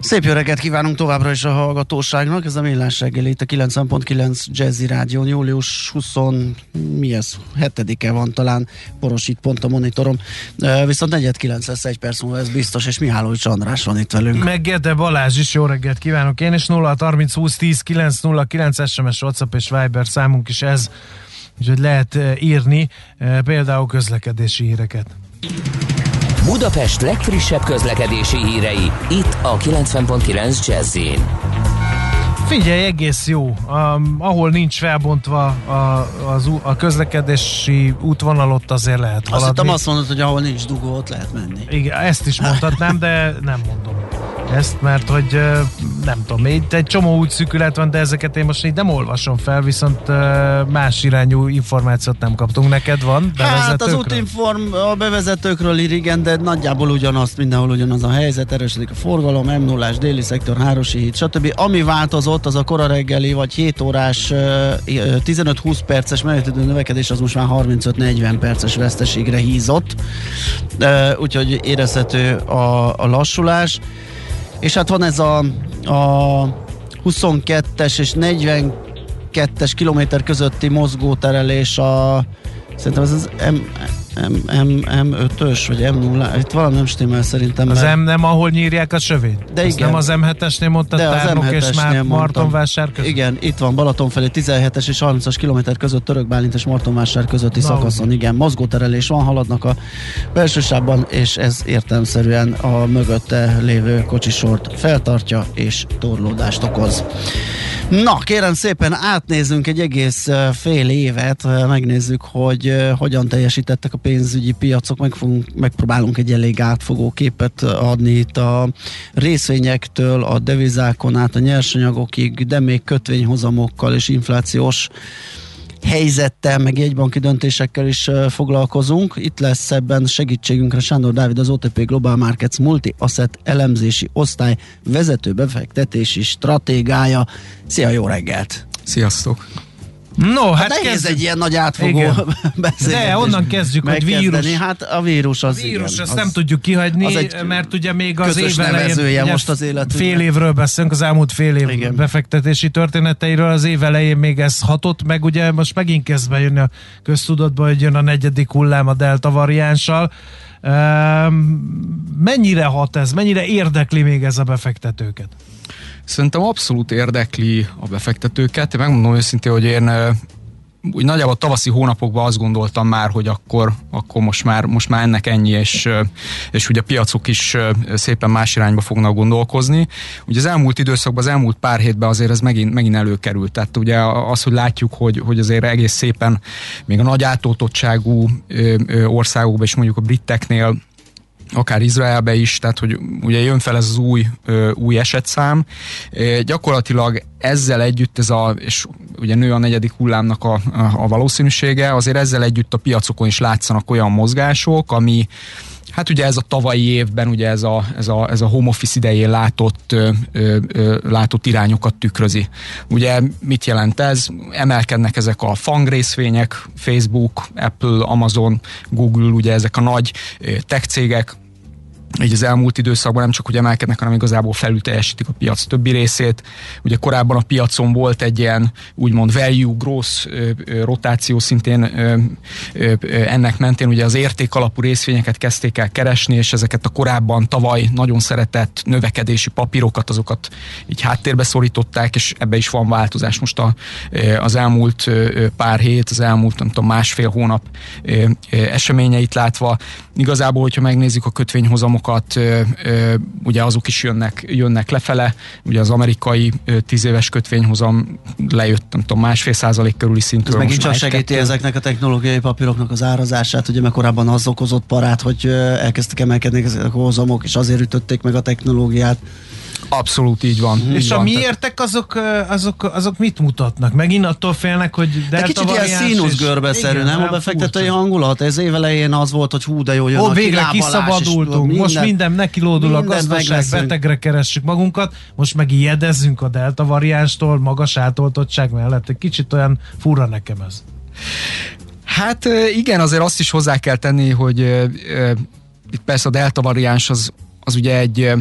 Szép jó reggelt kívánunk továbbra is a hallgatóságnak. Ez a Millás reggel itt a 90.9 Jazzy Rádió. Július 20, mi ez? 7-e van talán, porosít pont a monitorom. Viszont 4.9 lesz egy perc múlva, ez biztos, és Mihály András van itt velünk. Meg Gede Balázs is, jó reggelt kívánok én, és 0 30 20 10 9 0 9 SMS, WhatsApp és Viber számunk is ez, úgyhogy lehet írni például közlekedési híreket. Budapest legfrissebb közlekedési hírei, itt a 90.9 jazz Figyelj, egész jó. Um, ahol nincs felbontva a, az, a közlekedési útvonal, ott azért lehet haladni. Azt hittem azt mondod, hogy ahol nincs dugó, ott lehet menni. Igen, ezt is mondhatnám, de nem mondom ezt, mert hogy nem tudom, itt egy csomó úgy szűkület van, de ezeket én most így nem olvasom fel, viszont más irányú információt nem kaptunk. Neked van Hát az útinform a bevezetőkről ír, igen, de nagyjából ugyanazt, mindenhol ugyanaz a helyzet, erősödik a forgalom, m 0 déli szektor, Hárosi híd, stb. Ami változott, az a kora reggeli vagy 7 órás 15-20 perces menetidő növekedés, az most már 35-40 perces veszteségre hízott, úgyhogy érezhető a, a lassulás. És hát van ez a, a 22-es és 42-es kilométer közötti mozgóterelés a szerintem ez az M, M, M, M5-ös, vagy M0, itt valami nem stimmel szerintem. Az M nem, ahol nyírják a sövét? De igen. nem az M7-esnél mondtad, de az m és már Martonvásár között? Igen, itt van Balaton felé 17-es és 30-as kilométer között Török Bálint és Martonvásár közötti Na, szakaszon. Úgy. Igen, mozgóterelés van, haladnak a belsősában, és ez értelmszerűen a mögötte lévő kocsisort feltartja és torlódást okoz. Na, kérem szépen átnézzünk egy egész fél évet, megnézzük, hogy hogyan teljesítettek a pénzügyi piacok, meg fogunk, megpróbálunk egy elég átfogó képet adni itt a részvényektől, a devizákon át a nyersanyagokig, de még kötvényhozamokkal és inflációs helyzettel, meg jegybanki döntésekkel is foglalkozunk. Itt lesz ebben segítségünkre Sándor Dávid, az OTP Global Markets Multi-Asset elemzési osztály vezető befektetési stratégája. Szia, jó reggelt! Sziasztok! No, hát, hát nehéz egy ilyen nagy átfogó beszélgetés. De onnan kezdjük, hogy vírus. Hát a vírus az vírus, igen, azt az, nem tudjuk kihagyni, az egy mert ugye még az év elején, most az fél évről beszélünk, az elmúlt fél év igen. befektetési történeteiről, az év elején még ez hatott, meg ugye most megint kezd bejönni a köztudatba, hogy jön a negyedik hullám a delta variánssal. Mennyire hat ez, mennyire érdekli még ez a befektetőket? Szerintem abszolút érdekli a befektetőket. Én megmondom őszintén, hogy én úgy nagyjából tavaszi hónapokban azt gondoltam már, hogy akkor, akkor most, már, most már ennek ennyi, és, és ugye a piacok is szépen más irányba fognak gondolkozni. Ugye az elmúlt időszakban, az elmúlt pár hétben azért ez megint, megint előkerült. Tehát ugye az, hogy látjuk, hogy, hogy azért egész szépen még a nagy átoltottságú országokban, és mondjuk a briteknél akár Izraelbe is, tehát hogy ugye jön fel ez az új, új esetszám. Gyakorlatilag ezzel együtt ez a, és ugye nő a negyedik hullámnak a, a, valószínűsége, azért ezzel együtt a piacokon is látszanak olyan mozgások, ami Hát ugye ez a tavalyi évben ugye ez a, ez a, ez a home office idején látott, ö, ö, látott irányokat tükrözi. Ugye mit jelent ez? Emelkednek ezek a fang részvények, Facebook, Apple, Amazon, Google, ugye ezek a nagy tech cégek, így az elmúlt időszakban nem csak hogy emelkednek, hanem igazából felül teljesítik a piac többi részét. Ugye korábban a piacon volt egy ilyen úgymond value growth rotáció szintén ennek mentén ugye az érték alapú részvényeket kezdték el keresni, és ezeket a korábban tavaly nagyon szeretett növekedési papírokat, azokat így háttérbe szorították, és ebbe is van változás most a, az elmúlt pár hét, az elmúlt nem tudom, másfél hónap eseményeit látva. Igazából, hogyha megnézzük a kötvényhozamokat, kötvényhozamokat, ugye azok is jönnek, jönnek lefele, ugye az amerikai tíz éves kötvényhozam lejött, nem tudom, másfél százalék körüli szintről. Ez megint csak segíti kettő. ezeknek a technológiai papíroknak az árazását, ugye mert korábban az okozott parát, hogy elkezdtek emelkedni ezek a hozamok, és azért ütötték meg a technológiát. Abszolút így van. Így és van. a miértek azok, azok, azok mit mutatnak? Megint attól félnek, hogy delta De kicsit ilyen színuszgörbeszerű, nem a befektetői hangulat? Ez évelején az volt, hogy hú, de jó jön Ó, végre kiszabadultunk, minden, most minden nekilódul a gazdaság, betegre keressük magunkat, most meg ijedezzünk a delta variánstól, magas átoltottság mellett. Egy kicsit olyan fura nekem ez. Hát igen, azért azt is hozzá kell tenni, hogy itt persze a delta variáns az, az ugye egy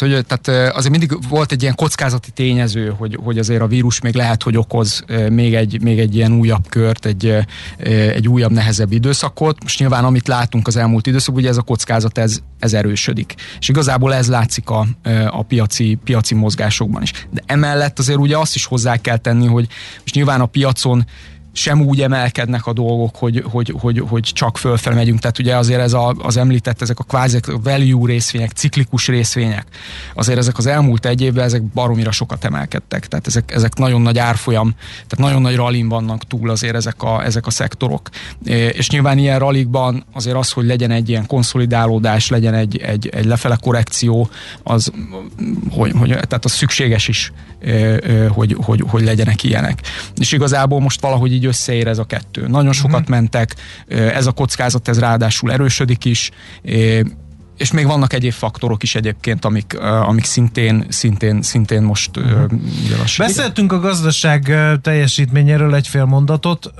Hát, hogy, tehát azért mindig volt egy ilyen kockázati tényező, hogy, hogy azért a vírus még lehet, hogy okoz még egy, még egy ilyen újabb kört, egy, egy újabb, nehezebb időszakot. Most nyilván, amit látunk az elmúlt időszakban, ugye ez a kockázat, ez, ez erősödik. És igazából ez látszik a, a piaci, piaci mozgásokban is. De emellett azért ugye azt is hozzá kell tenni, hogy most nyilván a piacon sem úgy emelkednek a dolgok, hogy, hogy, hogy, hogy csak fölfelé megyünk. Tehát ugye azért ez a, az említett, ezek a kvázi value részvények, ciklikus részvények, azért ezek az elmúlt egy évben ezek baromira sokat emelkedtek. Tehát ezek, ezek nagyon nagy árfolyam, tehát nagyon nagy rallin vannak túl azért ezek a, ezek a szektorok. És nyilván ilyen rallikban azért az, hogy legyen egy ilyen konszolidálódás, legyen egy, egy, egy lefele korrekció, az, hogy, hogy, tehát az szükséges is, hogy, hogy, hogy legyenek ilyenek. És igazából most valahogy így így összeér ez a kettő. Nagyon sokat uh-huh. mentek, ez a kockázat, ez ráadásul erősödik is, és még vannak egyéb faktorok is egyébként, amik, amik szintén, szintén, szintén most uh-huh. Beszéltünk a gazdaság teljesítményéről egy fél mondatot.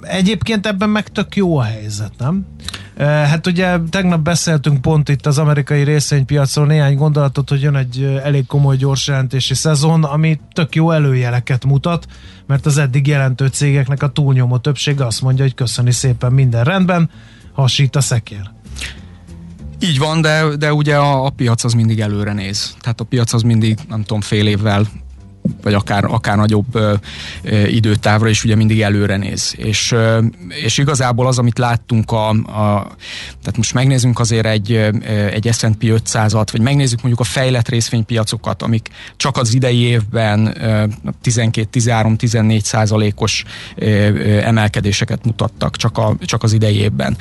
Egyébként ebben meg tök jó a helyzet, nem? Hát ugye tegnap beszéltünk pont itt az amerikai részvénypiacról néhány gondolatot, hogy jön egy elég komoly gyorsjelentési szezon, ami tök jó előjeleket mutat, mert az eddig jelentő cégeknek a túlnyomó többsége azt mondja, hogy köszöni szépen minden rendben, hasít a szekér. Így van, de, de ugye a, a piac az mindig előre néz. Tehát a piac az mindig, nem tudom, fél évvel vagy akár, akár nagyobb ö, ö, időtávra is ugye mindig előre néz. És, ö, és igazából az, amit láttunk, a, a, tehát most megnézzünk azért egy, egy S&P 500-at, vagy megnézzük mondjuk a fejlett részvénypiacokat, amik csak az idei évben 12-13-14 százalékos emelkedéseket mutattak, csak, a, csak az idei évben.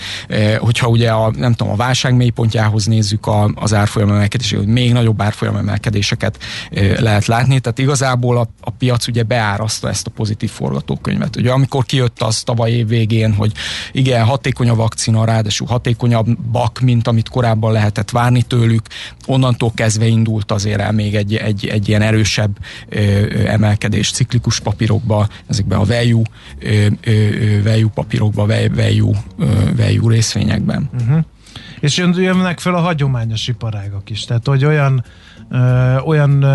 Hogyha ugye a, nem tudom, a válság mélypontjához nézzük a, az árfolyam emelkedéseket, hogy még nagyobb árfolyam emelkedéseket lehet látni, tehát igazából igazából a, a piac ugye beáraszta ezt a pozitív forgatókönyvet. Ugye amikor kijött az tavaly év végén, hogy igen, hatékony a vakcina, ráadásul hatékonyabbak, mint amit korábban lehetett várni tőlük, onnantól kezdve indult azért el még egy, egy, egy ilyen erősebb ö, emelkedés ciklikus papírokba, ezekben a value, ö, ö, value papírokba, value, ö, value részvényekben. Uh-huh. És jönnek fel a hagyományos iparágak is, tehát hogy olyan olyan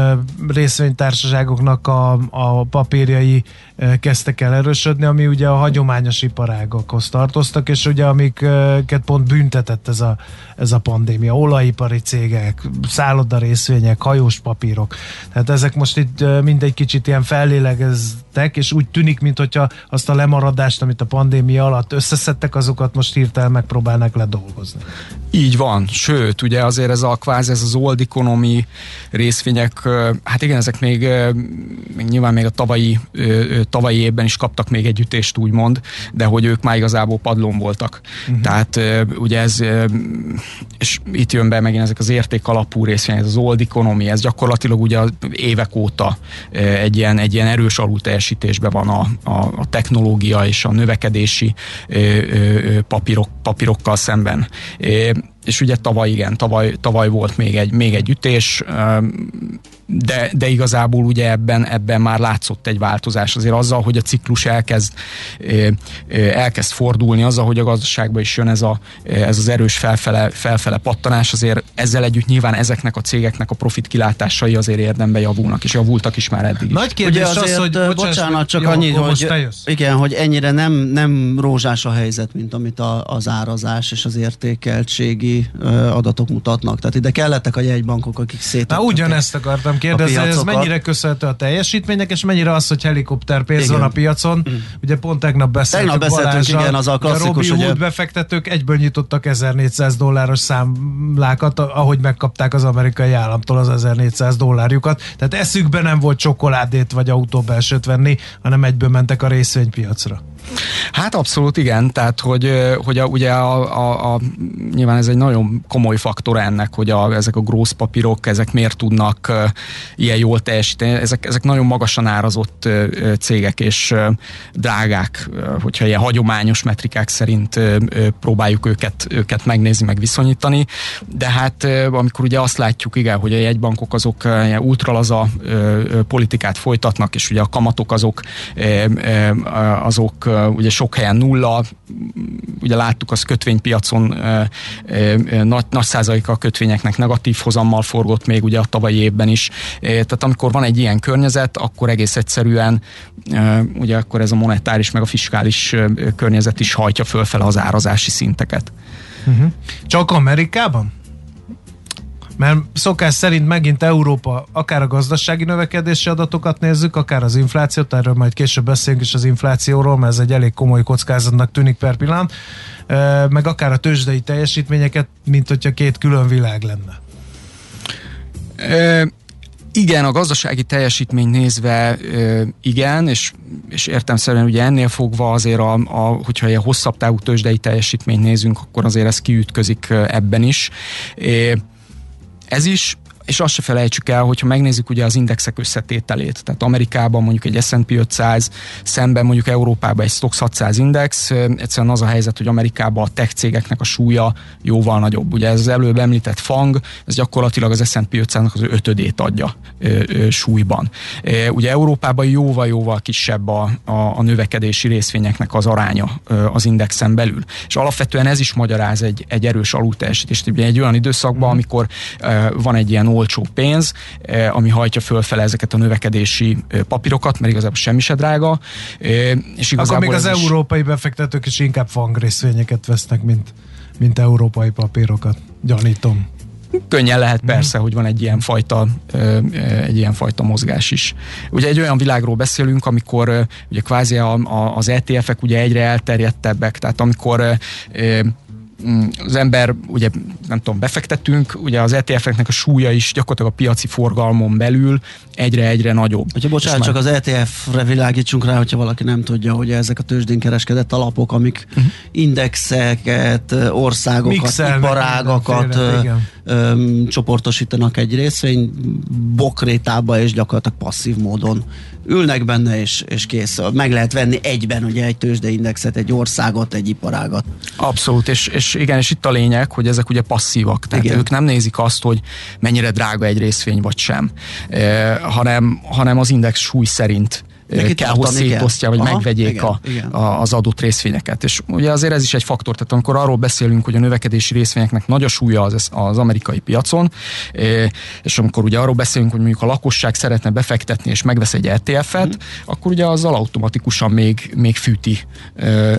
részvénytársaságoknak a, a papírjai ö, kezdtek el erősödni, ami ugye a hagyományos iparágokhoz tartoztak, és ugye amiket pont büntetett ez a, ez a pandémia. Olajipari cégek, szálloda részvények, hajós papírok. Tehát ezek most itt mindegy kicsit ilyen fellélegeztek, és úgy tűnik, mintha azt a lemaradást, amit a pandémia alatt összeszedtek, azokat most hirtelen megpróbálnak ledolgozni. Így van, sőt, ugye azért ez a kvázi ez az old economy részvények, hát igen, ezek még, még nyilván még a tavalyi, tavalyi évben is kaptak még egy ütést, úgymond, de hogy ők már igazából padlón voltak. Uh-huh. Tehát ugye ez, és itt jön be megint ezek az érték alapú részvények, ez az old economy, ez gyakorlatilag ugye évek óta egy ilyen, egy ilyen erős alulteljesítésben van a, a, a technológia és a növekedési papírok, papírokkal szemben és ugye tavaly igen, tavaly, tavaly volt még egy, még egy ütés, de, de igazából ugye ebben, ebben már látszott egy változás. Azért azzal, hogy a ciklus elkezd, elkezd fordulni, azzal, hogy a gazdaságban is jön ez, a, ez az erős felfele, felfele pattanás, azért ezzel együtt nyilván ezeknek a cégeknek a profit kilátásai azért érdemben javulnak, és javultak is már eddig. Nagy kérdés ugye az, hogy bocsánat, bocsánat csak jó, annyi, hogy igen, hogy ennyire nem, nem rózsás a helyzet, mint amit a, az árazás és az értékeltségi adatok mutatnak. Tehát ide kellettek a jegybankok, akik szétettek. Na ugyanezt akartam kérdezni, ez mennyire köszönhető a teljesítménynek, és mennyire az, hogy helikopterpénz van a piacon. Mm. Ugye pont tegnap beszéltünk Tegnap beszéltünk, igen, az a klasszikus. A Robin Hood befektetők egyből nyitottak 1400 dolláros számlákat, ahogy megkapták az amerikai államtól az 1400 dollárjukat. Tehát eszükbe nem volt csokoládét vagy autóbelsőt venni, hanem egyből mentek a részvénypiacra. Hát abszolút igen, tehát hogy, hogy a, ugye a, a, a, nyilván ez egy nagyon komoly faktor ennek, hogy a, ezek a grossz papírok, ezek miért tudnak ilyen jól teljesíteni. Ezek, ezek nagyon magasan árazott cégek és drágák, hogyha ilyen hagyományos metrikák szerint próbáljuk őket, őket megnézni, meg viszonyítani, de hát amikor ugye azt látjuk, igen, hogy a jegybankok azok uh, ultralaza politikát folytatnak, és ugye a kamatok azok azok ugye sok helyen nulla, ugye láttuk az kötvénypiacon nagy, nagy százaléka a kötvényeknek negatív hozammal forgott még ugye a tavalyi évben is. Tehát amikor van egy ilyen környezet, akkor egész egyszerűen ugye akkor ez a monetáris meg a fiskális környezet is hajtja fölfele az árazási szinteket. Uh-huh. Csak Amerikában? Mert szokás szerint megint Európa akár a gazdasági növekedési adatokat nézzük, akár az inflációt, erről majd később beszélünk is az inflációról, mert ez egy elég komoly kockázatnak tűnik per pillanat, meg akár a tőzsdei teljesítményeket, mint hogyha két külön világ lenne. E, igen, a gazdasági teljesítmény nézve igen, és, és értemszerűen ugye ennél fogva azért, a, a, hogyha ilyen hosszabb távú tőzsdei teljesítményt nézünk, akkor azért ez kiütközik ebben is. Ez is és azt se felejtsük el, hogyha megnézzük ugye az indexek összetételét, tehát Amerikában mondjuk egy S&P 500, szemben mondjuk Európában egy Stoxx 600 index, egyszerűen az a helyzet, hogy Amerikában a tech cégeknek a súlya jóval nagyobb. Ugye ez az előbb említett FANG, ez gyakorlatilag az S&P 500-nak az ötödét adja ö, ö, súlyban. E, ugye Európában jóval-jóval kisebb a, a, a növekedési részvényeknek az aránya ö, az indexen belül. És alapvetően ez is magyaráz egy, egy erős alulteljesítést. Ugye egy olyan időszakban, amikor ö, van egy ilyen olcsó pénz, eh, ami hajtja fölfele ezeket a növekedési eh, papírokat, mert igazából semmi se drága. Eh, és Akkor még az is... európai befektetők is inkább fangrészvényeket vesznek, mint, mint európai papírokat, gyanítom. Könnyen lehet persze, mm. hogy van egy ilyen fajta, egy ilyen fajta mozgás is. Ugye egy olyan világról beszélünk, amikor ugye kvázi a, a, az ETF-ek ugye egyre elterjedtebbek, tehát amikor az ember, ugye nem tudom, befektetünk, ugye az ETF-eknek a súlya is gyakorlatilag a piaci forgalmon belül egyre-egyre nagyobb. Hogyha bocsánat, csak az ETF-re világítsunk rá, hogyha valaki nem tudja, hogy ezek a tőzsdén kereskedett alapok, amik uh-huh. indexeket, országokat, Mixelnek iparágakat öm, csoportosítanak egy részvény bokrétába, és gyakorlatilag passzív módon ülnek benne, és, és kész. Meg lehet venni egyben ugye egy tőzsdeindexet, egy országot, egy iparágat. Abszolút, és, és igen, és itt a lényeg, hogy ezek ugye passzívak, tehát igen. ők nem nézik azt, hogy mennyire drága egy részvény vagy sem, eh, hanem, hanem az index súly szerint Hogy szétosztja, hogy Aha, megvegyék igen, a, igen. A, az adott részvényeket. És ugye azért ez is egy faktor, tehát amikor arról beszélünk, hogy a növekedési részvényeknek nagy a súlya az, az amerikai piacon, és amikor ugye arról beszélünk, hogy mondjuk a lakosság szeretne befektetni és megvesz egy ETF-et, mm. akkor ugye azzal automatikusan még, még fűti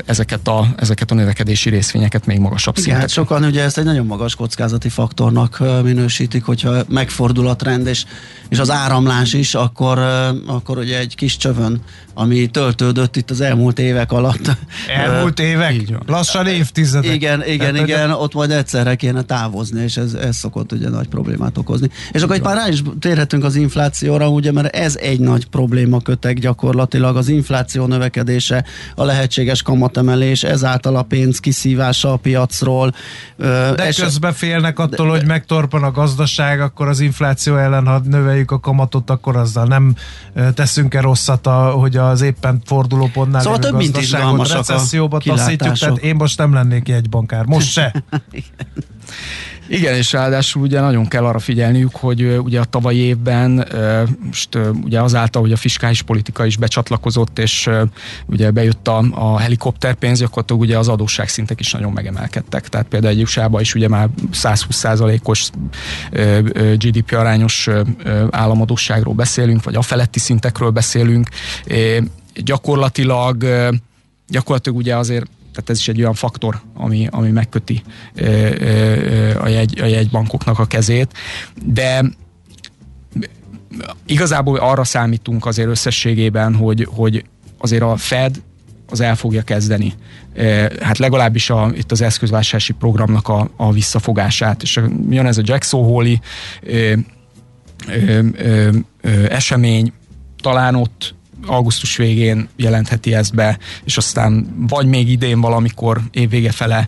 ezeket a, ezeket a növekedési részvényeket még magasabb szinten. Hát sokan ugye ezt egy nagyon magas kockázati faktornak minősítik, hogyha megfordul a trend, és, és az áramlás is, akkor, akkor ugye egy kis csövön jövőn, ami töltődött itt az elmúlt évek alatt. Elmúlt évek? Lassan évtizedek. Igen, igen, Tehát, igen, ott majd egyszerre kéne távozni, és ez, ez szokott ugye nagy problémát okozni. És akkor egy pár rá is térhetünk az inflációra, ugye, mert ez egy nagy probléma kötek gyakorlatilag, az infláció növekedése, a lehetséges kamatemelés, ezáltal a pénz kiszívása a piacról. De és közben félnek attól, de, hogy megtorpan a gazdaság, akkor az infláció ellen, ha növeljük a kamatot, akkor azzal nem teszünk-e rosszat, a, hogy az éppen fordulópontnál szóval több mint izgalmasak recesszióba taszítjuk, tehát én most nem lennék egy bankár, most se. Igen, és ráadásul ugye nagyon kell arra figyelniük, hogy ugye a tavalyi évben most ugye azáltal, hogy a fiskális politika is becsatlakozott, és ugye bejött a, a helikopterpénz, gyakorlatilag ugye az adósságszintek is nagyon megemelkedtek. Tehát például egy usa is ugye már 120%-os GDP arányos államadóságról beszélünk, vagy a feletti szintekről beszélünk. Gyakorlatilag gyakorlatilag ugye azért tehát ez is egy olyan faktor, ami, ami megköti a, jegy, a jegybankoknak a kezét. De igazából arra számítunk azért összességében, hogy, hogy azért a Fed az el fogja kezdeni. Hát legalábbis a, itt az eszközvásárlási programnak a, a visszafogását. És jön ez a Jackson Hole esemény, talán ott augusztus végén jelentheti ezt be, és aztán vagy még idén valamikor évvége fele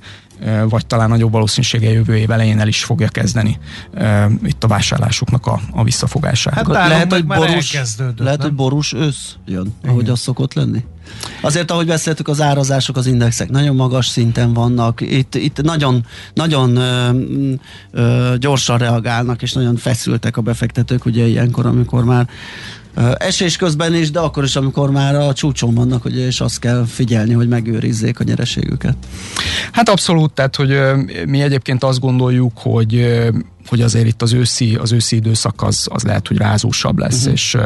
vagy talán nagyobb valószínűsége jövő év elején el is fogja kezdeni uh, itt a vásárlásoknak a, a visszafogását. Hát lehet, hogy borús, lehet, hogy borús ősz jön, Igen. ahogy az szokott lenni. Azért, ahogy beszéltük, az árazások, az indexek nagyon magas szinten vannak, itt, itt nagyon, nagyon ö, ö, gyorsan reagálnak, és nagyon feszültek a befektetők, ugye ilyenkor, amikor már esés közben is, de akkor is, amikor már a csúcson vannak, ugye, és azt kell figyelni, hogy megőrizzék a nyereségüket. Hát abszolút, tehát, hogy mi egyébként azt gondoljuk, hogy hogy azért itt az őszi, az őszi időszak az, az lehet, hogy rázósabb lesz, uh-huh. és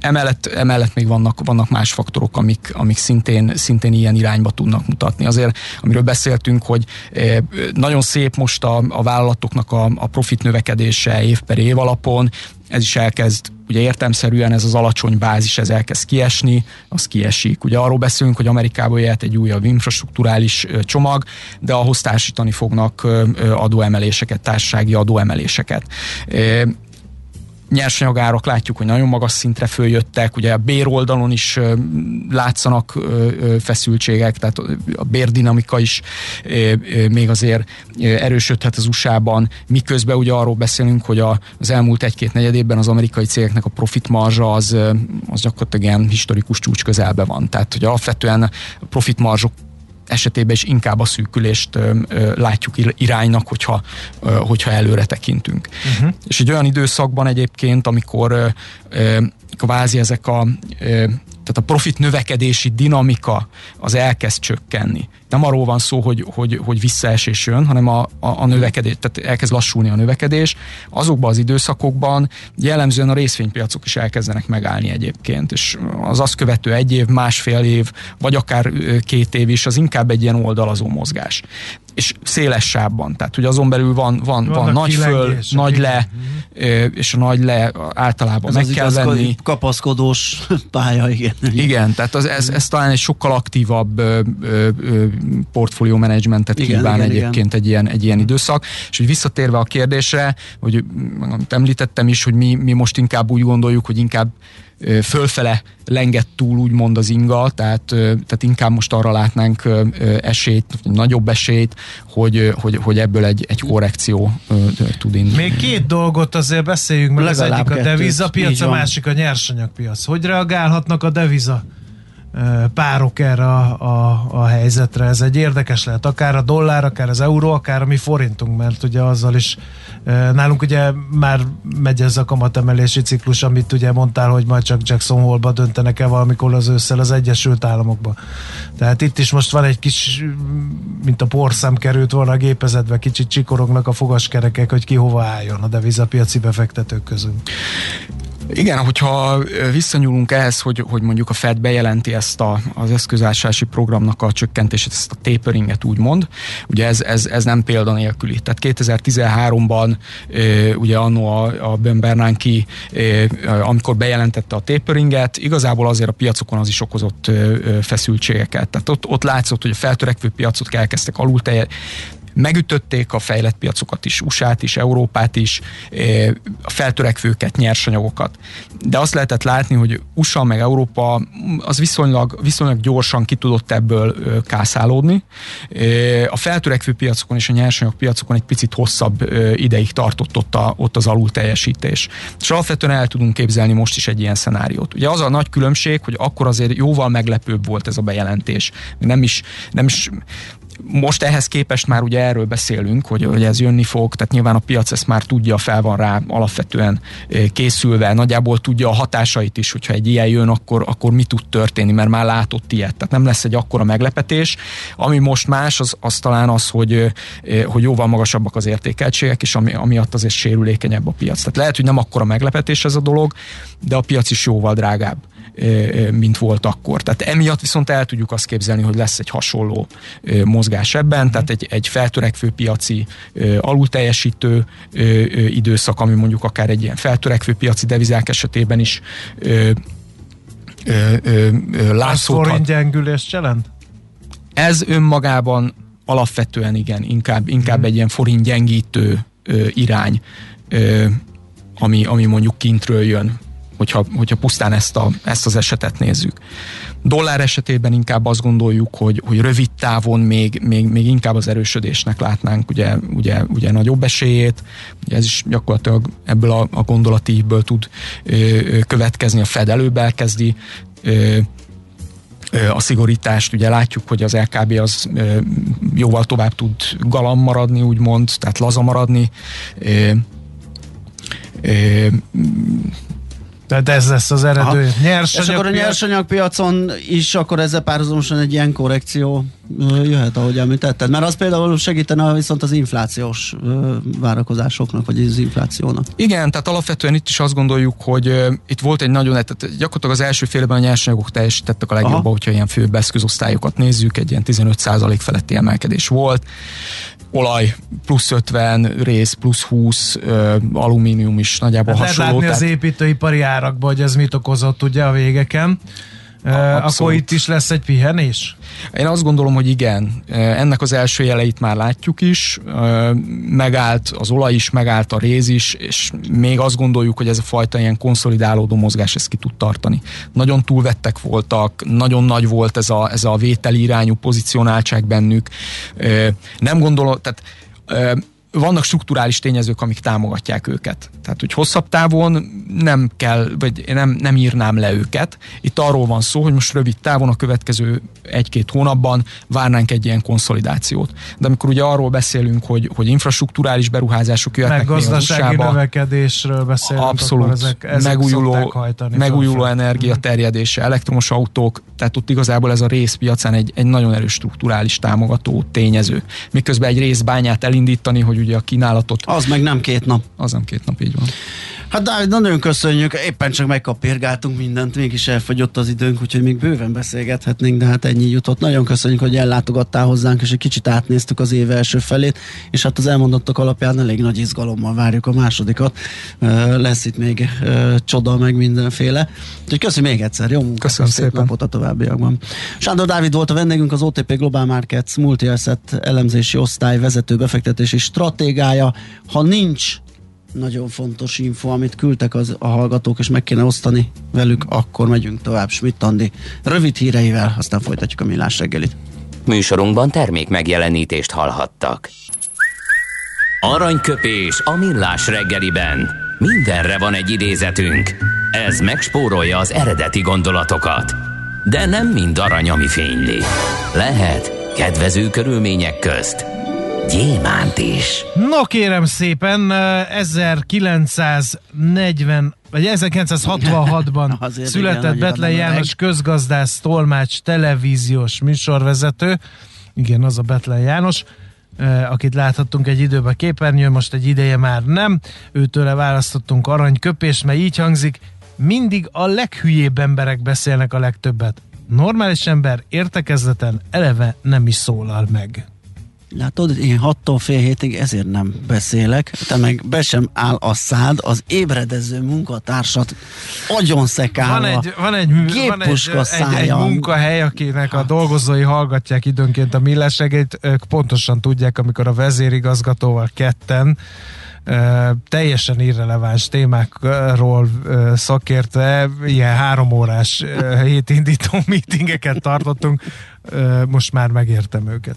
Emellett, emellett még vannak, vannak más faktorok, amik, amik szintén, szintén ilyen irányba tudnak mutatni. Azért, amiről beszéltünk, hogy nagyon szép most a, a vállalatoknak a, a profit növekedése év per év alapon, ez is elkezd, ugye értemszerűen ez az alacsony bázis, ez elkezd kiesni, az kiesik. Ugye arról beszélünk, hogy Amerikából jöhet egy újabb infrastruktúrális csomag, de ahhoz társítani fognak adóemeléseket, társasági adóemeléseket nyersanyagárak látjuk, hogy nagyon magas szintre följöttek, ugye a béroldalon is látszanak feszültségek, tehát a bérdinamika is még azért erősödhet az USA-ban, miközben ugye arról beszélünk, hogy az elmúlt egy-két negyedében az amerikai cégeknek a profit marzsa az, az gyakorlatilag ilyen historikus csúcs közelben van. Tehát, hogy alapvetően profit marzsok esetében is inkább a szűkülést látjuk iránynak, hogyha, hogyha előre tekintünk. Uh-huh. És egy olyan időszakban egyébként, amikor kvázi ezek a tehát a profit növekedési dinamika az elkezd csökkenni. Nem arról van szó, hogy, hogy, hogy visszaesés jön, hanem a, a, a növekedés, tehát elkezd lassulni a növekedés. Azokban az időszakokban jellemzően a részvénypiacok is elkezdenek megállni egyébként, és az azt követő egy év, másfél év, vagy akár két év is, az inkább egy ilyen oldalazó mozgás és széles sávban. Tehát, hogy azon belül van, van, van nagy föl, nagy le, és a nagy le általában ez meg kell venni. kapaszkodós pálya, igen. Igen, tehát az, ez, ez talán egy sokkal aktívabb ö, ö, ö, portfólió menedzsmentet kíván igen, egyébként igen. egy ilyen, egy ilyen időszak. És hogy visszatérve a kérdésre, hogy említettem is, hogy mi, mi most inkább úgy gondoljuk, hogy inkább fölfele lengett túl úgymond az inga, tehát, tehát inkább most arra látnánk esélyt, nagyobb esélyt, hogy, hogy, hogy ebből egy, egy korrekció tud indulni. Még két dolgot azért beszéljünk, mert az egyik a devizapiac, a másik a nyersanyagpiac. Hogy reagálhatnak a deviza párok erre a, a, a helyzetre. Ez egy érdekes lehet, akár a dollár, akár az euró, akár a mi forintunk, mert ugye azzal is nálunk ugye már megy ez a kamatemelési ciklus, amit ugye mondtál, hogy majd csak Jackson Hole-ba döntenek el valamikor az ősszel az Egyesült Államokba. Tehát itt is most van egy kis, mint a porszám került volna a gépezetbe, kicsit csikorognak a fogaskerekek, hogy ki hova álljon a devizapiaci befektetők közül. Igen, hogyha visszanyúlunk ehhez, hogy, hogy mondjuk a Fed bejelenti ezt a, az eszközáslási programnak a csökkentését, ezt a taperinget úgymond, ugye ez, ez, ez nem példanélküli. Tehát 2013-ban ugye annó a, a Ben Bernanke, amikor bejelentette a taperinget, igazából azért a piacokon az is okozott feszültségeket. Tehát ott, ott látszott, hogy a feltörekvő piacot elkezdtek alul megütötték a fejlett piacokat is, USA-t is, Európát is, a feltörekvőket, nyersanyagokat. De azt lehetett látni, hogy USA meg Európa az viszonylag, viszonylag gyorsan ki tudott ebből kászálódni. A feltörekvő piacokon és a nyersanyag piacokon egy picit hosszabb ideig tartott ott, a, ott az alul teljesítés. És alapvetően el tudunk képzelni most is egy ilyen szenáriót. Ugye az a nagy különbség, hogy akkor azért jóval meglepőbb volt ez a bejelentés. Nem is, nem is most ehhez képest már ugye erről beszélünk, hogy, hogy ez jönni fog, tehát nyilván a piac ezt már tudja, fel van rá alapvetően készülve, nagyjából tudja a hatásait is, hogyha egy ilyen jön, akkor, akkor mi tud történni, mert már látott ilyet. Tehát nem lesz egy akkora meglepetés. Ami most más, az, az talán az, hogy, hogy jóval magasabbak az értékeltségek, és ami, amiatt azért sérülékenyebb a piac. Tehát lehet, hogy nem akkora meglepetés ez a dolog, de a piac is jóval drágább mint volt akkor. Tehát emiatt viszont el tudjuk azt képzelni, hogy lesz egy hasonló mozgás ebben, mm. tehát egy, egy feltörekvő piaci alulteljesítő időszak, ami mondjuk akár egy ilyen feltörekvő piaci devizák esetében is látszódhat. gyengülést jelent? Ez önmagában alapvetően igen, inkább, inkább mm. egy ilyen forint gyengítő irány, ami, ami mondjuk kintről jön hogyha, hogyha pusztán ezt, a, ezt az esetet nézzük. Dollár esetében inkább azt gondoljuk, hogy, hogy rövid távon még, még, még inkább az erősödésnek látnánk ugye, ugye, ugye nagyobb esélyét. Ugye ez is gyakorlatilag ebből a, a gondolatívből tud ö, következni. A Fed előbb elkezdi ö, a szigorítást, ugye látjuk, hogy az LKB az jóval tovább tud galam maradni, úgymond, tehát laza maradni. Tehát ez lesz az eredő Aha. nyersanyag. És akkor a nyersanyagpiacon is akkor ezzel párhuzamosan egy ilyen korrekció jöhet, ahogy említetted. Mert az például segítene viszont az inflációs várakozásoknak, vagy az inflációnak. Igen, tehát alapvetően itt is azt gondoljuk, hogy itt volt egy nagyon, tehát gyakorlatilag az első félben a nyersanyagok teljesítettek a legjobban, hogyha ilyen főbb eszközosztályokat nézzük, egy ilyen 15% feletti emelkedés volt olaj plusz 50, rész plusz 20, uh, alumínium is nagyjából hát hasonló. Lehet látni tehát... az építőipari árakban, hogy ez mit okozott ugye a végeken. Abszolút. Akkor itt is lesz egy pihenés? Én azt gondolom, hogy igen. Ennek az első jeleit már látjuk is. Megállt az olaj is, megállt a réz is, és még azt gondoljuk, hogy ez a fajta ilyen konszolidálódó mozgás ezt ki tud tartani. Nagyon túlvettek voltak, nagyon nagy volt ez a, ez a vételi irányú pozicionáltság bennük. Nem gondolom, tehát vannak strukturális tényezők, amik támogatják őket. Tehát, hogy hosszabb távon nem kell, vagy nem, nem írnám le őket. Itt arról van szó, hogy most rövid távon a következő egy-két hónapban várnánk egy ilyen konszolidációt. De amikor ugye arról beszélünk, hogy, hogy infrastruktúrális beruházások jöhetnek Meg gazdasági még növekedésről beszélünk, abszolút, ezek, ezek megújuló, megújuló energia mhm. terjedése, elektromos autók, tehát ott igazából ez a részpiacán egy, egy nagyon erős strukturális támogató tényező. Miközben egy részbányát elindítani, hogy ugye a kínálatot... Az meg nem két nap. Az nem két nap, így van. Hát Dávid, nagyon köszönjük, éppen csak megkapirgáltunk mindent, mégis elfogyott az időnk, úgyhogy még bőven beszélgethetnénk, de hát ennyi jutott. Nagyon köszönjük, hogy ellátogattál hozzánk, és egy kicsit átnéztük az év első felét, és hát az elmondottak alapján elég nagy izgalommal várjuk a másodikat. Lesz itt még csoda, meg mindenféle. Úgyhogy köszönjük még egyszer, jó munkát, Köszönöm szépen. napot a továbbiakban. Sándor Dávid volt a vendégünk, az OTP Global Markets multi-asset elemzési osztály vezető befektetési stratégája. Ha nincs nagyon fontos info, amit küldtek az, a hallgatók, és meg kéne osztani velük, akkor megyünk tovább. Schmidt Andi rövid híreivel, aztán folytatjuk a millás reggelit. Műsorunkban termék megjelenítést hallhattak. Aranyköpés a millás reggeliben. Mindenre van egy idézetünk. Ez megspórolja az eredeti gondolatokat. De nem mind arany, ami fényli. Lehet kedvező körülmények közt gyémánt is. No kérem szépen, 1940 vagy 1966-ban született Betlen János közgazdász, tolmács, televíziós műsorvezető. Igen, az a Betlen János akit láthattunk egy időben képernyőn, most egy ideje már nem. Őtőle választottunk aranyköpést, mert így hangzik, mindig a leghülyébb emberek beszélnek a legtöbbet. Normális ember értekezleten eleve nem is szólal meg. Látod, én hattól fél hétig ezért nem beszélek, te meg be sem áll a szád, az ébredező munkatársat agyon szekálva, van egy, van egy, van egy, egy, egy munkahely, akinek hát. a dolgozói hallgatják időnként a millásegét, ők pontosan tudják, amikor a vezérigazgatóval ketten teljesen irreleváns témákról szakértve, ilyen három órás hétindító meetingeket tartottunk, most már megértem őket.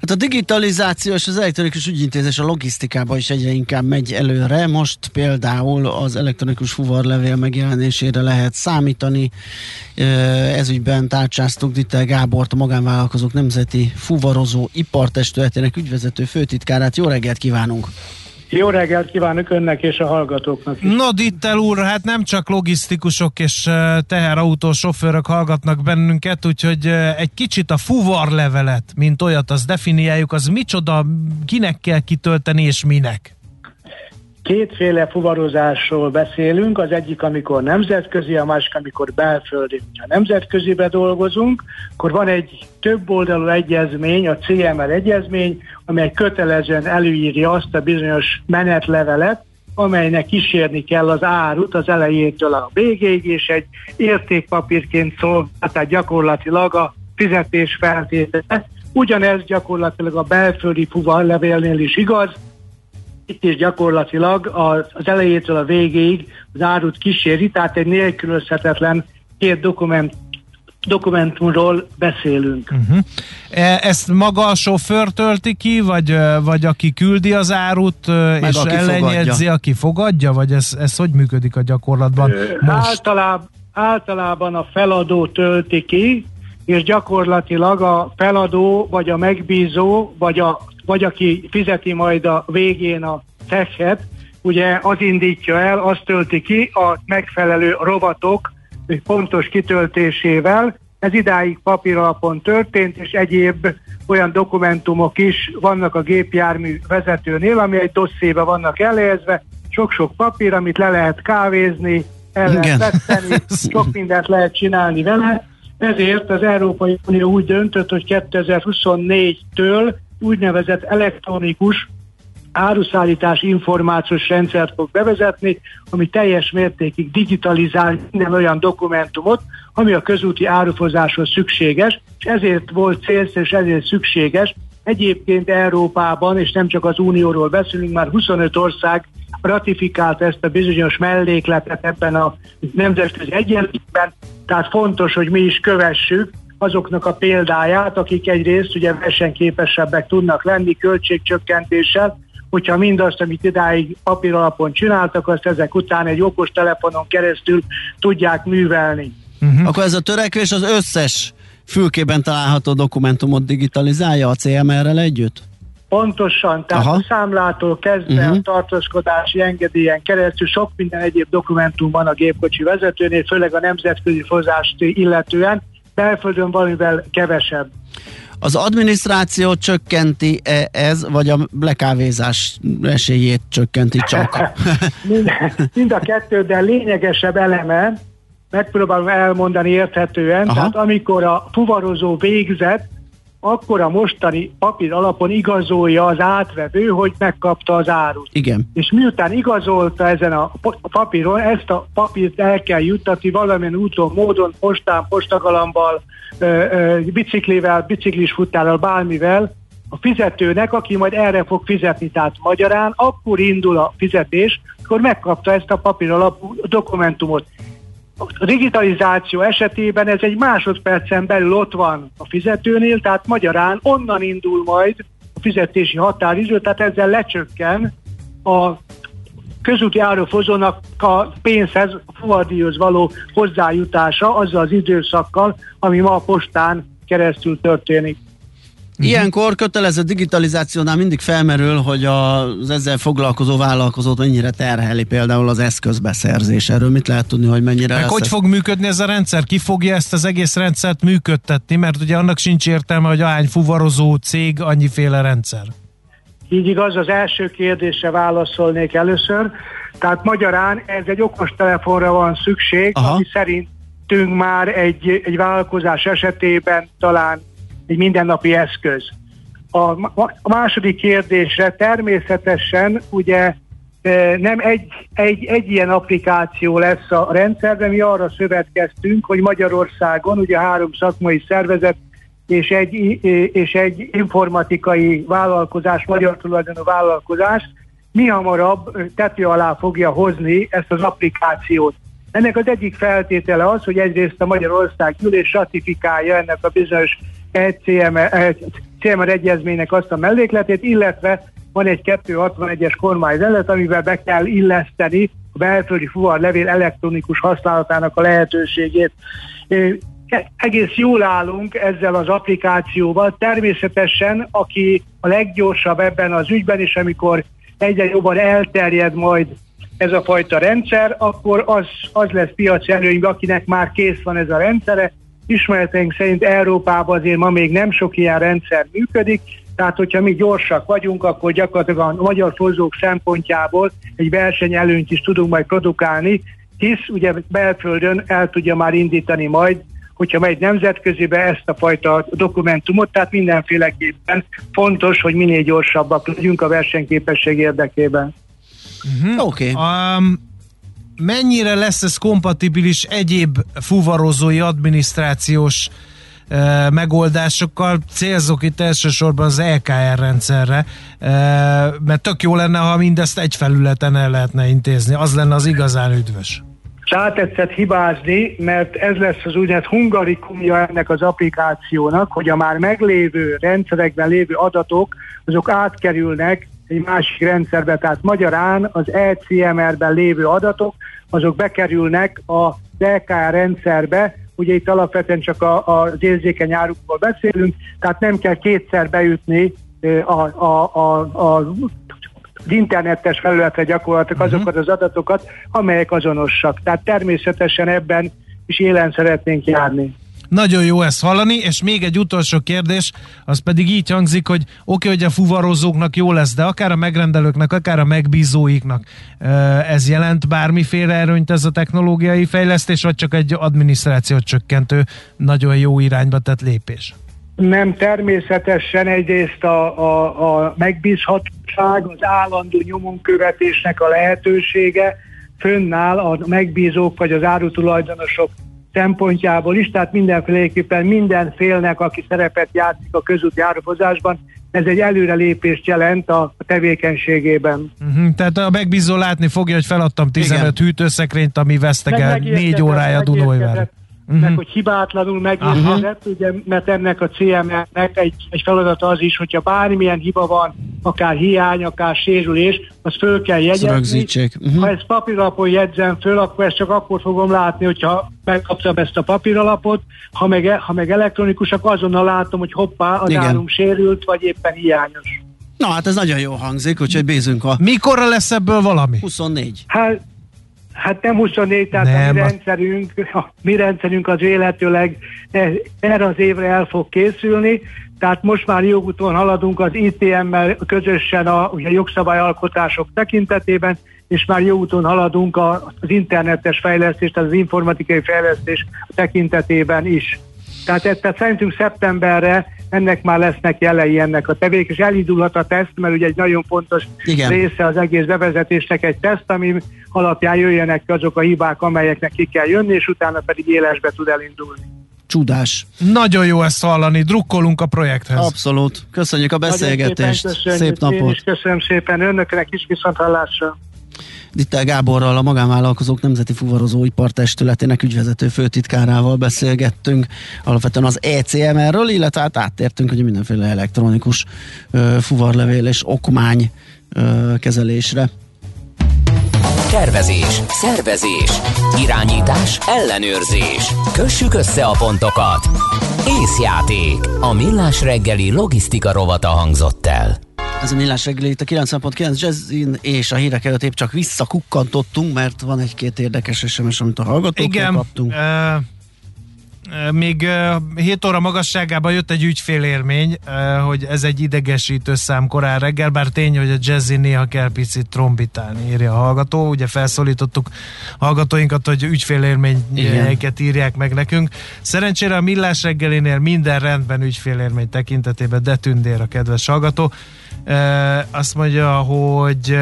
Hát a digitalizáció és az elektronikus ügyintézés a logisztikában is egyre inkább megy előre. Most például az elektronikus fuvarlevél megjelenésére lehet számítani. Ezügyben tárcsáztuk Dieter Gábort, a magánvállalkozók nemzeti fuvarozó ipartestületének ügyvezető főtitkárát. Jó reggelt kívánunk! Jó reggelt kívánok önnek és a hallgatóknak is. No, Dittel úr, hát nem csak logisztikusok és teherautós sofőrök hallgatnak bennünket, úgyhogy egy kicsit a fuvarlevelet, mint olyat, az definiáljuk, az micsoda, kinek kell kitölteni és minek? Kétféle fuvarozásról beszélünk, az egyik, amikor nemzetközi, a másik, amikor belföldi. Ha nemzetközibe dolgozunk, akkor van egy több oldalú egyezmény, a CMR egyezmény, amely kötelezően előírja azt a bizonyos menetlevelet, amelynek kísérni kell az árut az elejétől a végéig, és egy értékpapírként szól, tehát gyakorlatilag a fizetés feltétele. Ugyanez gyakorlatilag a belföldi fuvarlevélnél is igaz, itt is gyakorlatilag az elejétől a végéig az árut kíséri, tehát egy nélkülözhetetlen két dokument, dokumentumról beszélünk. Uh-huh. Ezt maga a sofőr tölti ki, vagy, vagy aki küldi az árut, Meg és aki ellenjegyzi, fogadja. aki fogadja, vagy ez, ez hogy működik a gyakorlatban most? Általában, általában a feladó tölti ki, és gyakorlatilag a feladó, vagy a megbízó, vagy a vagy aki fizeti majd a végén a teshet, ugye az indítja el, azt tölti ki a megfelelő rovatok pontos kitöltésével. Ez idáig papíralapon történt, és egyéb olyan dokumentumok is vannak a gépjármű vezetőnél, ami egy dosszébe vannak elhelyezve, sok-sok papír, amit le lehet kávézni, el lehet veszteni, sok mindent lehet csinálni vele. Ezért az Európai Unió úgy döntött, hogy 2024-től úgynevezett elektronikus áruszállítás információs rendszert fog bevezetni, ami teljes mértékig digitalizál minden olyan dokumentumot, ami a közúti árufozáshoz szükséges, és ezért volt célszerű, és ezért szükséges. Egyébként Európában, és nem csak az Unióról beszélünk, már 25 ország ratifikált ezt a bizonyos mellékletet ebben a nemzetközi egyenlítben, tehát fontos, hogy mi is kövessük, azoknak a példáját, akik egyrészt ugye versenyképesebbek tudnak lenni költségcsökkentéssel, hogyha mindazt, amit idáig papír alapon csináltak, azt ezek után egy okos telefonon keresztül tudják művelni. Uh-huh. Akkor ez a törekvés az összes fülkében található dokumentumot digitalizálja a CMR-rel együtt? Pontosan, tehát Aha. a számlától kezdve uh-huh. a tartózkodási engedélyen keresztül sok minden egyéb dokumentum van a gépkocsi vezetőnél, főleg a nemzetközi fozást illetően, belföldön valamivel kevesebb. Az adminisztráció csökkenti -e ez, vagy a lekávézás esélyét csökkenti csak? mind, mind a kettő, de lényegesebb eleme, megpróbálom elmondani érthetően, Aha. tehát amikor a fuvarozó végzett, akkor a mostani papír alapon igazolja az átvevő, hogy megkapta az árut. Igen. És miután igazolta ezen a papíron, ezt a papírt el kell juttatni valamilyen úton, módon, postán, postagalambal, biciklivel, biciklis futállal, bármivel a fizetőnek, aki majd erre fog fizetni, tehát magyarán, akkor indul a fizetés, akkor megkapta ezt a papír alapú dokumentumot. A digitalizáció esetében ez egy másodpercen belül ott van a fizetőnél, tehát magyarán onnan indul majd a fizetési határidő, tehát ezzel lecsökken a közúti árufozónak a pénzhez, a fuvardíjhoz való hozzájutása azzal az időszakkal, ami ma a postán keresztül történik. Mhm. Ilyenkor kötelező digitalizációnál mindig felmerül, hogy az ezzel foglalkozó vállalkozót mennyire terheli például az eszközbeszerzés. Erről mit lehet tudni, hogy mennyire Meg hogy ez? fog működni ez a rendszer? Ki fogja ezt az egész rendszert működtetni? Mert ugye annak sincs értelme, hogy ahány fuvarozó cég, annyiféle rendszer. Így igaz, az első kérdésre válaszolnék először. Tehát magyarán ez egy okos telefonra van szükség, Aha. ami szerintünk már egy, egy vállalkozás esetében talán egy mindennapi eszköz. A, második kérdésre természetesen ugye e, nem egy, egy, egy ilyen applikáció lesz a rendszerben, mi arra szövetkeztünk, hogy Magyarországon ugye három szakmai szervezet és egy, és egy informatikai vállalkozás, magyar tulajdonú vállalkozás mi hamarabb tető alá fogja hozni ezt az applikációt. Ennek az egyik feltétele az, hogy egyrészt a Magyarország ülés ratifikálja ennek a bizonyos CMR, CMR egyezménynek azt a mellékletét, illetve van egy 261-es kormányzat, amivel be kell illeszteni a belföldi fuvar levél elektronikus használatának a lehetőségét egész jól állunk ezzel az applikációval. Természetesen, aki a leggyorsabb ebben az ügyben, és amikor egyre jobban elterjed majd ez a fajta rendszer, akkor az, az lesz piaci előny, akinek már kész van ez a rendszere. Ismereteink szerint Európában azért ma még nem sok ilyen rendszer működik, tehát hogyha mi gyorsak vagyunk, akkor gyakorlatilag a magyar fozók szempontjából egy versenyelőnyt is tudunk majd produkálni, hisz ugye belföldön el tudja már indítani majd hogyha megy nemzetközibe ezt a fajta dokumentumot, tehát mindenféleképpen fontos, hogy minél gyorsabbak legyünk a versenyképesség érdekében. Uh-huh. Oké. Okay. Um, mennyire lesz ez kompatibilis egyéb fuvarozói adminisztrációs uh, megoldásokkal? Célzok itt elsősorban az LKR rendszerre, uh, mert tök jó lenne, ha mindezt egy felületen el lehetne intézni. Az lenne az igazán üdvös rátetszett hibázni, mert ez lesz az úgynevezett hungarikumja ennek az applikációnak, hogy a már meglévő rendszerekben lévő adatok, azok átkerülnek egy másik rendszerbe, tehát magyarán az ECMR-ben lévő adatok, azok bekerülnek a LKR rendszerbe, ugye itt alapvetően csak a, az érzékeny árukról beszélünk, tehát nem kell kétszer bejutni a, a, a, a az internetes felületre gyakorlatilag uh-huh. azokat az adatokat, amelyek azonosak. Tehát természetesen ebben is élen szeretnénk járni. Nagyon jó ezt hallani, és még egy utolsó kérdés, az pedig így hangzik, hogy oké, okay, hogy a fuvarozóknak jó lesz, de akár a megrendelőknek, akár a megbízóiknak ez jelent bármiféle erőnyt ez a technológiai fejlesztés, vagy csak egy adminisztrációt csökkentő, nagyon jó irányba tett lépés? Nem, természetesen egyrészt a, a, a megbízhatóság, az állandó nyomonkövetésnek a lehetősége fönnáll a megbízók vagy az árutulajdonosok szempontjából is, tehát mindenféleképpen minden félnek, aki szerepet játszik a közúti árufozásban, ez egy előrelépést jelent a tevékenységében. Uh-huh, tehát a megbízó látni fogja, hogy feladtam 15 Igen. hűtőszekrényt, ami vesztegel négy órája Dunóivára uh-huh. meg hogy hibátlanul megérkezett, uh-huh. ugye, mert ennek a CMR-nek egy, egy feladata az is, hogyha bármilyen hiba van, akár hiány, akár sérülés, az föl kell jegyezni. Uh-huh. Ha ezt papírlapon jegyzem föl, akkor ezt csak akkor fogom látni, hogyha megkaptam ezt a papíralapot, ha meg, e- ha meg elektronikus, akkor azonnal látom, hogy hoppá, a árum sérült, vagy éppen hiányos. Na hát ez nagyon jó hangzik, úgyhogy bízunk a... Mikorra lesz ebből valami? 24. Hát Hát nem 24, tehát nem. a mi rendszerünk, a mi rendszerünk az véletőleg e, erre az évre el fog készülni, tehát most már jogúton haladunk az ITM-mel közösen a ugye, jogszabályalkotások tekintetében, és már jó úton haladunk az internetes fejlesztés, tehát az informatikai fejlesztés tekintetében is. Tehát, tehát szerintünk szeptemberre ennek már lesznek jelei ennek a tevék, és elindulhat a teszt, mert ugye egy nagyon fontos Igen. része az egész bevezetésnek egy teszt, ami alapján jöjjenek azok a hibák, amelyeknek ki kell jönni, és utána pedig élesbe tud elindulni. Csodás. Nagyon jó ezt hallani, drukkolunk a projekthez. Abszolút. Köszönjük a beszélgetést. Szép napot. Én is köszönöm szépen önöknek is viszont hallásra. Dittel Gáborral, a Magánvállalkozók Nemzeti Fuvarozó Ipartestületének ügyvezető főtitkárával beszélgettünk alapvetően az ECMR-ről, illetve hát áttértünk hogy mindenféle elektronikus ö, fuvarlevél és okmány ö, kezelésre. Tervezés, szervezés, irányítás, ellenőrzés. Kössük össze a pontokat. Észjáték. A millás reggeli logisztika rovata hangzott el. Ez a millás reggeli itt a 90.9 Jazzin, és a hírek előtt épp csak visszakukkantottunk, mert van egy-két érdekes SMS, amit a hallgatóktól kaptunk. Uh még 7 óra magasságában jött egy ügyfélérmény, hogy ez egy idegesítő szám korán reggel, bár tény, hogy a jazzy néha kell picit trombitálni, írja a hallgató. Ugye felszólítottuk hallgatóinkat, hogy ügyfélérményeket írják meg nekünk. Szerencsére a millás reggelinél minden rendben ügyfélérmény tekintetében detündér a kedves hallgató. Azt mondja, hogy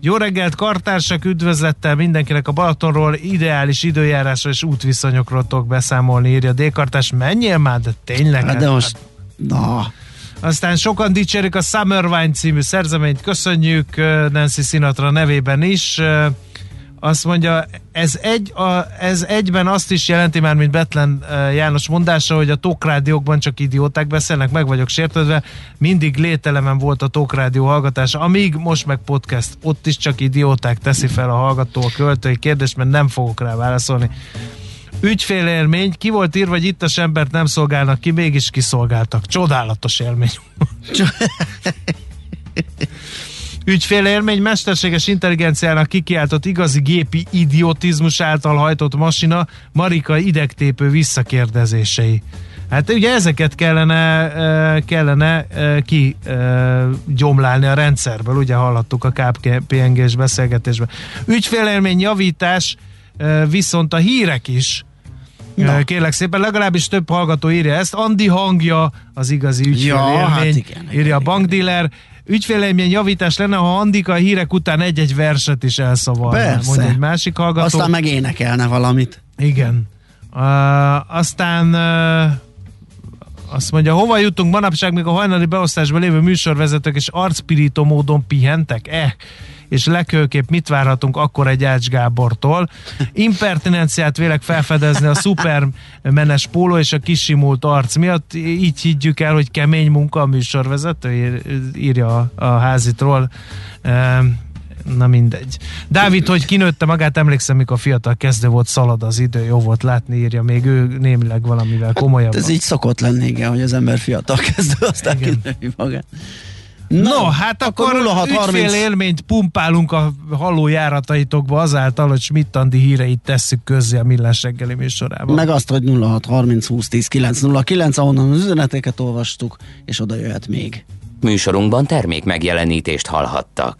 jó reggelt, kartársak, üdvözlettel mindenkinek a Balatonról, ideális időjárásra és útviszonyokról tudok beszámolni, írja D-kartás. Menjél már, de tényleg? Hát de most, na... Aztán sokan dicsérik a Summer Wine című szerzeményt, köszönjük Nancy Sinatra nevében is azt mondja, ez, egy, a, ez egyben azt is jelenti már, mint Betlen János mondása, hogy a tókrádiókban csak idióták beszélnek, meg vagyok sértődve, mindig lételemen volt a tókrádió hallgatása, amíg most meg podcast, ott is csak idióták teszi fel a hallgató a költői kérdést, mert nem fogok rá válaszolni. Ügyfélélmény, ki volt írva, hogy itt a embert nem szolgálnak ki, mégis kiszolgáltak. Csodálatos élmény. Ügyfélélmény mesterséges intelligenciának kikiáltott igazi gépi idiotizmus által hajtott masina Marika idegtépő visszakérdezései. Hát ugye ezeket kellene, kellene ki gyomlálni a rendszerből, ugye hallottuk a KPNG-s beszélgetésben. Ügyfélélmény javítás, viszont a hírek is Na. Kérlek szépen, legalábbis több hallgató írja ezt. Andi hangja az igazi ügyfélélmény, ja, hát igen, írja igen, a bankdíler. Ügyfélélmény javítás lenne, ha Andika a hírek után egy-egy verset is elszavalna. Persze. Mondja egy másik hallgató. Aztán meg énekelne valamit. Igen. Uh, aztán uh, azt mondja, hova jutunk manapság, még a hajnali beosztásban lévő műsorvezetők és arcpirító módon pihentek? Eh, és legkőképp mit várhatunk akkor egy Ács Gábortól? Impertinenciát vélek felfedezni a szupermenes póló és a kisimult arc miatt. Így higgyük el, hogy kemény munka a műsorvezető, írja a, házitról. Na mindegy. Dávid, hogy kinőtte magát, emlékszem, mikor fiatal kezdő volt, szalad az idő, jó volt látni, írja még ő némileg valamivel komolyabb. Hát ez így szokott lenni, igen, hogy az ember fiatal kezdő, aztán kinői magát. Na, no, hát akkor, akkor 06, élményt pumpálunk a hallójárataitokba azáltal, hogy Schmidt híreit tesszük közzé a Millás reggeli műsorában. Meg azt, hogy 06 30 20 10 909, ahonnan az üzeneteket olvastuk, és oda jöhet még. Műsorunkban termék megjelenítést hallhattak.